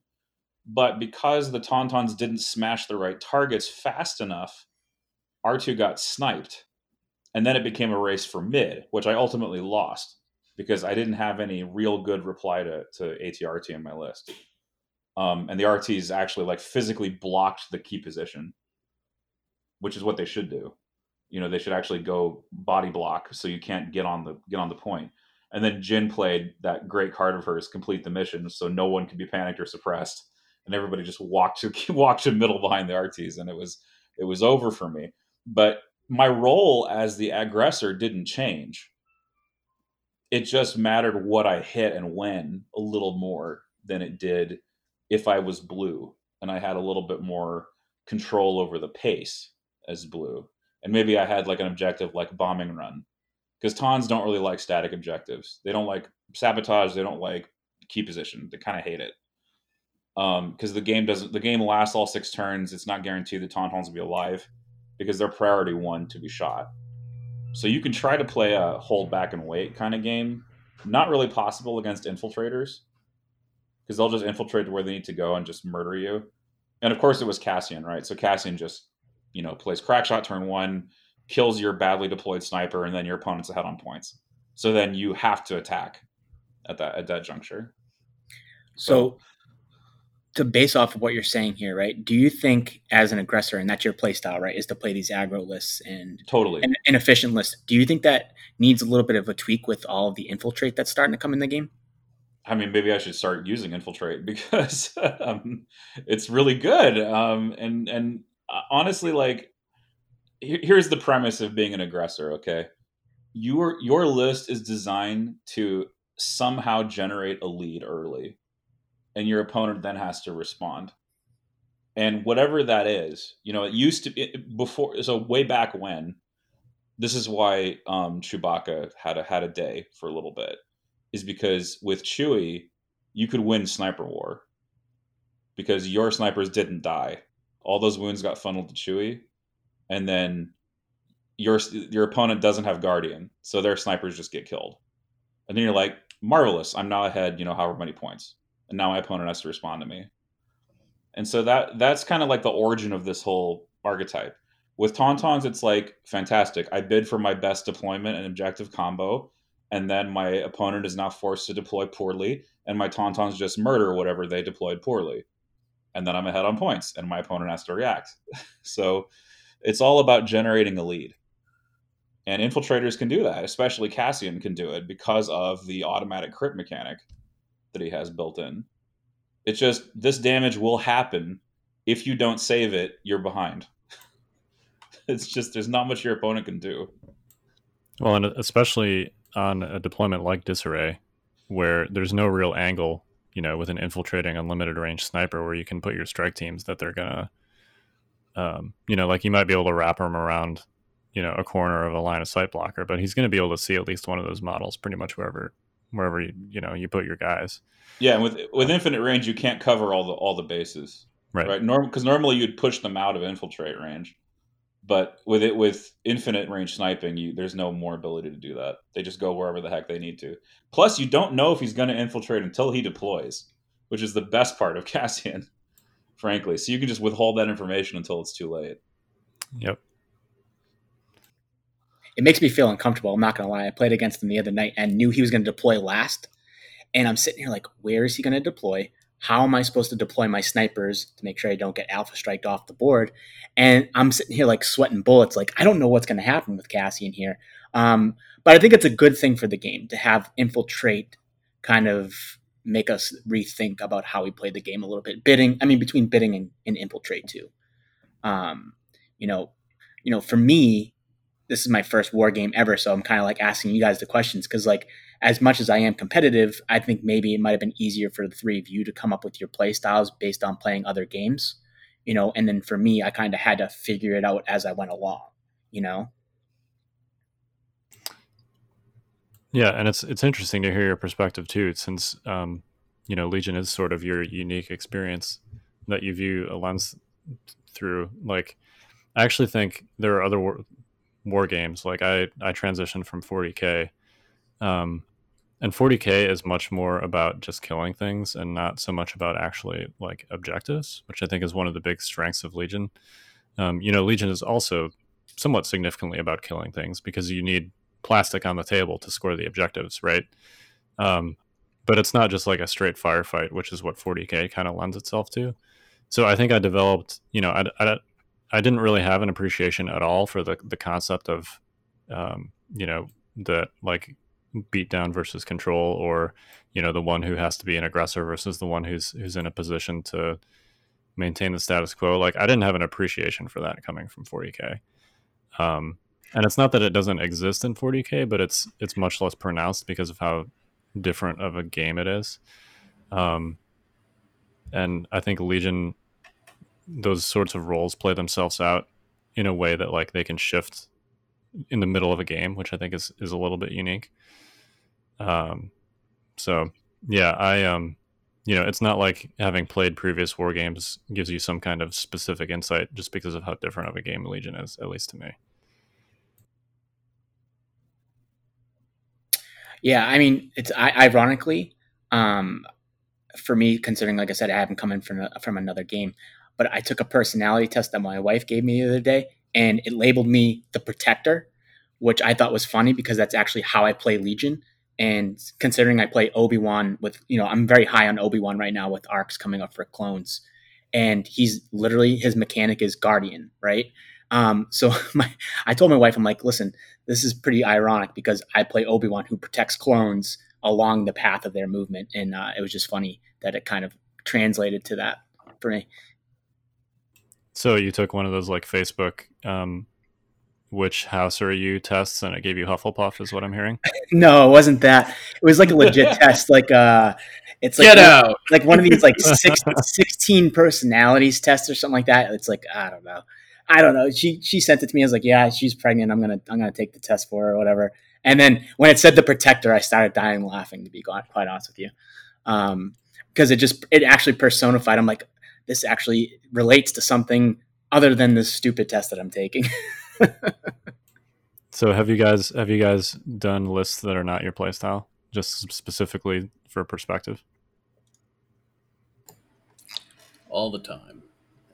But because the Tauntauns didn't smash the right targets fast enough, R2 got sniped. And then it became a race for mid, which I ultimately lost. because I didn't have any real good reply to to ATRT in my list. Um, and the RTs actually like physically blocked the key position, which is what they should do. You know, they should actually go body block so you can't get on the get on the point. And then Jyn played that great card of hers, complete the mission, so no one could be panicked or suppressed, and everybody just walked to walked to middle behind the RTs, and it was it was over for me. But my role as the aggressor didn't change. It just mattered what I hit and when a little more than it did if I was blue and I had a little bit more control over the pace as blue. And maybe I had like an objective like bombing run. Because Tons don't really like static objectives. They don't like sabotage, they don't like key position. They kind of hate it. Um, because the game doesn't the game lasts all six turns. It's not guaranteed the Tauntauns will be alive because they're priority one to be shot. So you can try to play a hold back and wait kind of game. Not really possible against infiltrators because they'll just infiltrate to where they need to go and just murder you. And of course, it was Cassian, right? So Cassian just you know plays crack shot turn one, kills your badly deployed sniper, and then your opponent's ahead on points. So then you have to attack at that at that juncture. So, to base off of what you're saying here, right? Do you think, as an aggressor, and that's your playstyle, right, is to play these aggro lists and Totally. and inefficient lists? Do you think that needs a little bit of a tweak with all of the infiltrate that's starting to come in the game? I mean, maybe I should start using infiltrate because um, it's really good. Um, and and uh, honestly, like, here's the premise of being an aggressor. Okay, your your list is designed to somehow generate a lead early, and your opponent then has to respond. And whatever that is, you know, it used to it, before. So way back when, this is why um, Chewbacca had a had a day for a little bit is because with Chewie, you could win Sniper War because your snipers didn't die. All those wounds got funneled to Chewie, and then your your opponent doesn't have Guardian, so their snipers just get killed. And then you're like, marvelous! I'm now ahead, you know, however many points, and now my opponent has to respond to me. And so that that's kind of like the origin of this whole archetype. With Tauntauns, it's like fantastic. I bid for my best deployment and objective combo, and then my opponent is now forced to deploy poorly, and my Tauntauns just murder whatever they deployed poorly. And then I'm ahead on points, and my opponent has to react. so it's all about generating a lead. And infiltrators can do that, especially Cassian can do it because of the automatic crit mechanic that he has built in. It's just this damage will happen if you don't save it, you're behind. it's just there's not much your opponent can do. Well, and especially on a deployment like Disarray, where there's no real angle, you know, with an infiltrating unlimited range sniper where you can put your strike teams that they're gonna, um, you know, like you might be able to wrap them around, you know, a corner of a line of sight blocker, but he's gonna be able to see at least one of those models pretty much wherever wherever you you know you put your guys. Yeah, and with with infinite range, you can't cover all the all the bases, Right. right? Norm because normally you'd push them out of infiltrate range, but with it with infinite range sniping, you there's no more ability to do that. They just go wherever the heck they need to. Plus, you don't know if he's going to infiltrate until he deploys, which is the best part of Cassian, frankly. So you can just withhold that information until it's too late. Yep. It makes me feel uncomfortable. I'm not gonna lie. I played against him the other night and knew he was gonna deploy last, and I'm sitting here like, where is he gonna deploy? How am I supposed to deploy my snipers to make sure I don't get alpha striked off the board? And I'm sitting here like sweating bullets. Like I don't know what's gonna happen with Cassian here. Um, but I think it's a good thing for the game to have infiltrate kind of make us rethink about how we play the game a little bit. Bidding, I mean, between bidding and, and infiltrate too. Um, you know, you know, for me, this is my first war game ever, so I'm kind of like asking you guys the questions because, like, as much as I am competitive, I think maybe it might have been easier for the three of you to come up with your play styles based on playing other games, you know. And then for me, I kind of had to figure it out as I went along, you know. Yeah, and it's it's interesting to hear your perspective too, since um, you know Legion is sort of your unique experience that you view a lens through. Like, I actually think there are other war, games. Like I I transitioned from 40k, um, and 40k is much more about just killing things and not so much about actually like objectives, which I think is one of the big strengths of Legion. Um, you know, Legion is also somewhat significantly about killing things because you need plastic on the table to score the objectives, right? Um, but it's not just like a straight firefight, which is what 40k kind of lends itself to. So I think I developed, you know, I, I, I didn't really have an appreciation at all for the the concept of, um, you know, the like beat down versus control, or you know, the one who has to be an aggressor versus the one who's who's in a position to maintain the status quo. Like I didn't have an appreciation for that coming from 40k. Um, and it's not that it doesn't exist in 40k, but it's it's much less pronounced because of how different of a game it is. Um, and I think Legion, those sorts of roles play themselves out in a way that like they can shift in the middle of a game, which I think is is a little bit unique. Um, so yeah, I um, you know, it's not like having played previous war games gives you some kind of specific insight just because of how different of a game Legion is, at least to me. Yeah, I mean, it's I, ironically, um, for me, considering, like I said, I haven't come in from from another game, but I took a personality test that my wife gave me the other day, and it labeled me the protector, which I thought was funny because that's actually how I play Legion. And considering I play Obi Wan with, you know, I'm very high on Obi Wan right now with arcs coming up for clones, and he's literally his mechanic is Guardian, right? Um, so my, I told my wife, I'm like, listen, this is pretty ironic because I play Obi Wan who protects clones along the path of their movement, and uh, it was just funny that it kind of translated to that for me. So you took one of those like Facebook, um, which house are you tests, and it gave you Hufflepuff, is what I'm hearing. no, it wasn't that. It was like a legit test, like uh, it's like one, like one of these like six, 16 personalities tests or something like that. It's like I don't know. I don't know. She she sent it to me. I was like, yeah, she's pregnant. I'm gonna I'm gonna take the test for her or whatever. And then when it said the protector, I started dying laughing. To be quite, quite honest with you, um, because it just it actually personified. I'm like, this actually relates to something other than this stupid test that I'm taking. so have you guys have you guys done lists that are not your playstyle, just specifically for perspective? All the time,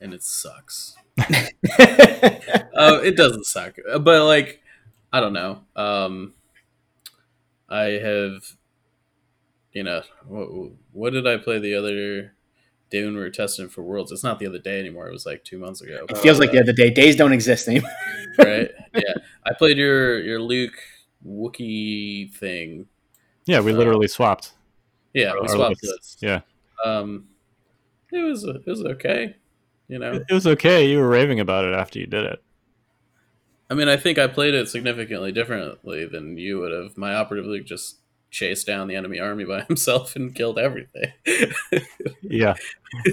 and it sucks. uh, it doesn't suck, but like I don't know. Um, I have, you know, what, what did I play the other day when we were testing for Worlds? It's not the other day anymore. It was like two months ago. it feels like the other day. Days don't exist anymore. right? Yeah, I played your your Luke Wookie thing. Yeah, we literally swapped. Yeah, we swapped lists. lists. Yeah, Um, it was it was okay. You know, it was okay. You were raving about it after you did it. I mean, I think I played it significantly differently than you would have. My operative Luke just chased down the enemy army by himself and killed everything. Yeah,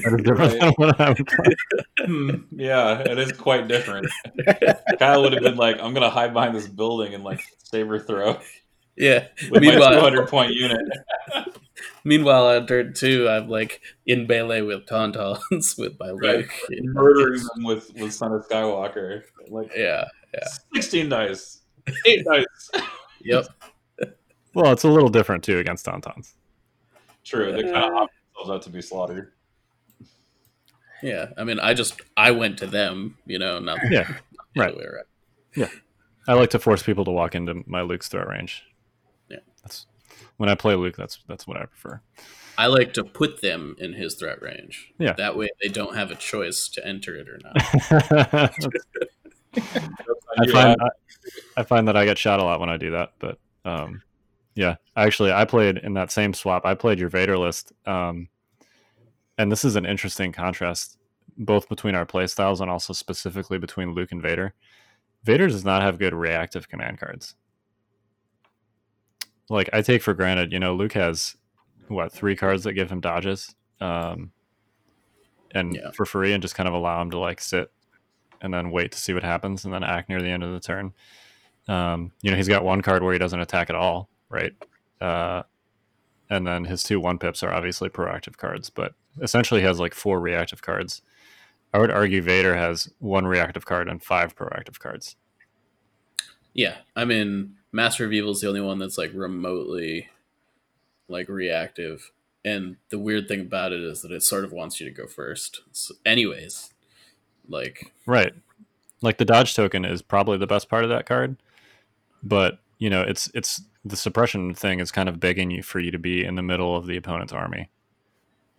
that is different than what I would. Hmm, yeah, it is quite different. Kyle would have been like, "I'm gonna hide behind this building and like saber throw yeah. with my Meanwhile- 200 point unit." Meanwhile, on turn two, I'm like in melee with tauntauns with my Right. Luke. you? Murdering them with with Son of Skywalker. Like yeah, Yeah. 16 dice, eight dice. Yep. Well, it's a little different too against Tauntauns. True, they kind of opt themselves out to be slaughtered. Yeah. I mean, I just I went to them. You know, not Yeah, not right. other way around. Yeah, I like to force people to walk into my Luke's threat range. Yeah. that's when I play Luke. That's that's what I prefer. I like to put them in his threat range. Yeah. That way, they don't have a choice to enter it or not. I find I, I find that I get shot a lot when I do that, but um, yeah, actually, I played in that same swap. I played your Vader list, um, and this is an interesting contrast, both between our playstyles and also specifically between Luke and Vader. Vader does not have good reactive command cards. Like I take for granted, you know, Luke has what three cards that give him dodges, um, and Yeah. for free, and just kind of allow him to like sit and then wait to see what happens and then act near the end of the turn. Um, you know, he's got one card where he doesn't attack at all, right? Uh, and then his two one pips are obviously proactive cards, but essentially he has like four reactive cards. I would argue Vader has one reactive card and five proactive cards. Yeah, I mean, Master of Evil is the only one that's like remotely like reactive. And the weird thing about it is that it sort of wants you to go first. So anyways, like Right. Like the dodge token is probably the best part of that card, but you know, it's it's the suppression thing is kind of begging you for you to be in the middle of the opponent's army.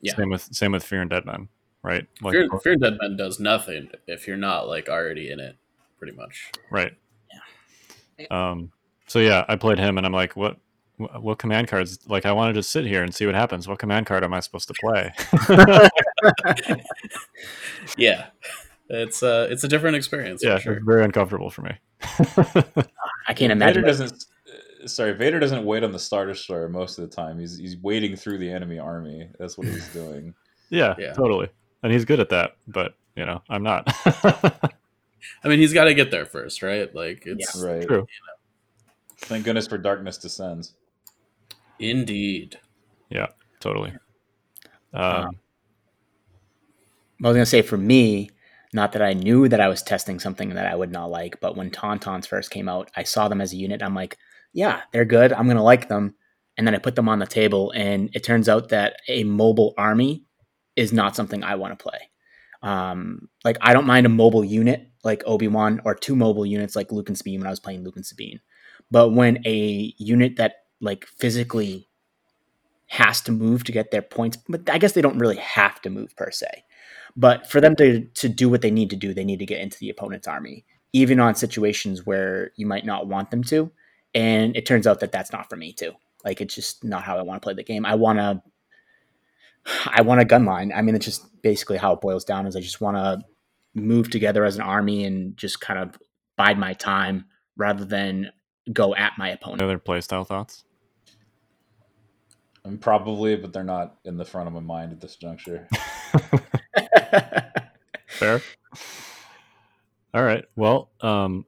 Yeah. Same with same with Fear and Dead Men, right? Like, Fear, Fear Dead Men does nothing if you're not like already in it, pretty much. right. Yeah. Um. So yeah, I played him, and I'm like, what? What command cards? Like, I want to just sit here and see what happens. What command card am I supposed to play? Yeah, it's uh it's a different experience. yeah, for sure. it's very uncomfortable for me. I can't imagine. what- doesn't. uh, Sorry, Vader doesn't wait on the starter star most of the time. He's he's wading through the enemy army. That's what he's doing. yeah, Yeah. totally. And he's good at that, but you know, I'm not. I mean, he's got to get there first, right? Like it's right. True. Thank goodness for Darkness Descends. indeed. Yeah, totally. Um, Um, I was gonna say for me, not that I knew that I was testing something that I would not like, but when Tauntauns first came out, I saw them as a unit. I'm like, yeah, they're good. I'm gonna like them. And then I put them on the table, and it turns out that a mobile army is not something I want to play. Um, like I don't mind a mobile unit like Obi Wan or two mobile units like Luke and Sabine when I was playing Luke and Sabine, but when a unit that like physically has to move to get their points, but I guess they don't really have to move per se. But for them to to do what they need to do, they need to get into the opponent's army, even on situations where you might not want them to. And it turns out that that's not for me too. Like it's just not how I want to play the game. I want to. I want a gun line. I mean, it's just basically how it boils down. Is I just want to move together as an army and just kind of bide my time rather than go at my opponent. other playstyle thoughts? And probably, but they're not in the front of my mind at this juncture. Fair. All right. Well, um,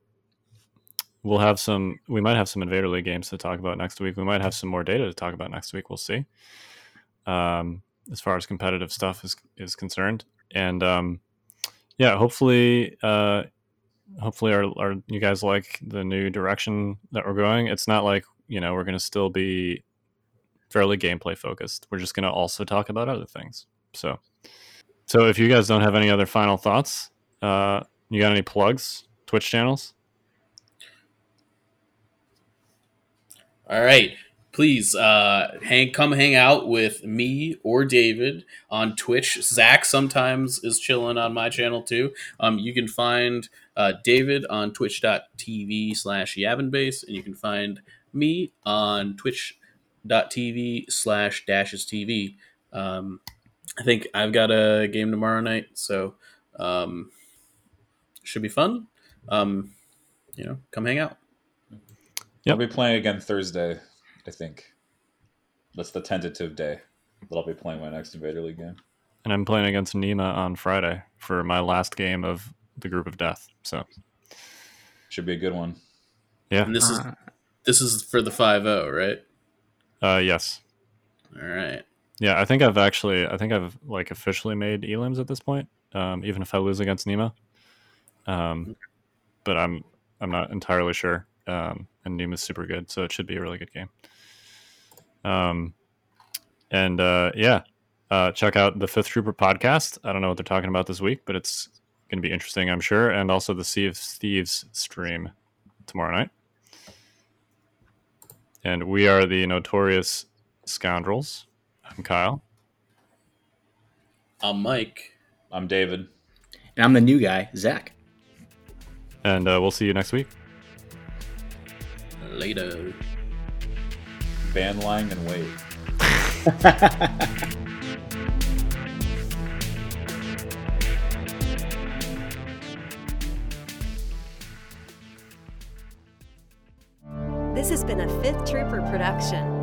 we'll have some. We might have some Invader League games to talk about next week. We might have some more data to talk about next week. We'll see. Um, as far as competitive stuff is is concerned, and um, yeah, hopefully, uh, hopefully, our, our you guys like the new direction that we're going. It's not like you know we're going to still be fairly gameplay focused. We're just going to also talk about other things. So. So if you guys don't have any other final thoughts, uh, you got any plugs, Twitch channels? All right. Please uh, hang come hang out with me or David on Twitch. Zach sometimes is chilling on my channel too. Um, you can find uh, David on twitch.tv slash yavinbase, and you can find me on twitch.tv slash dashes TV. Um, I think I've got a game tomorrow night, so um, should be fun. Um, you know, come hang out. Yep. I'll be playing again Thursday, I think. That's the tentative day that I'll be playing my next Invader League game. And I'm playing against Nima on Friday for my last game of the Group of Death. So Should be a good one. yeah, And this is Uh, this is for the five zero, right? Uh, yes, All right. yeah. I think I've actually, I think I've like officially made elims at this point. Um, even if I lose against Nima, um, but I'm I'm not entirely sure. Um, and Nima's super good, so it should be a really good game. Um, and uh, yeah, uh, check out the Fifth Trooper podcast. I don't know what they're talking about this week, but it's going to be interesting, I'm sure. And also the Sea of Thieves stream tomorrow night. And we are the Notorious Scoundrels. I'm Kyle. I'm Mike. I'm David. and I'm the new guy, Zach. And uh, we'll see you next week. Later. Van Lang and Wade. This has been a Fifth Trooper production.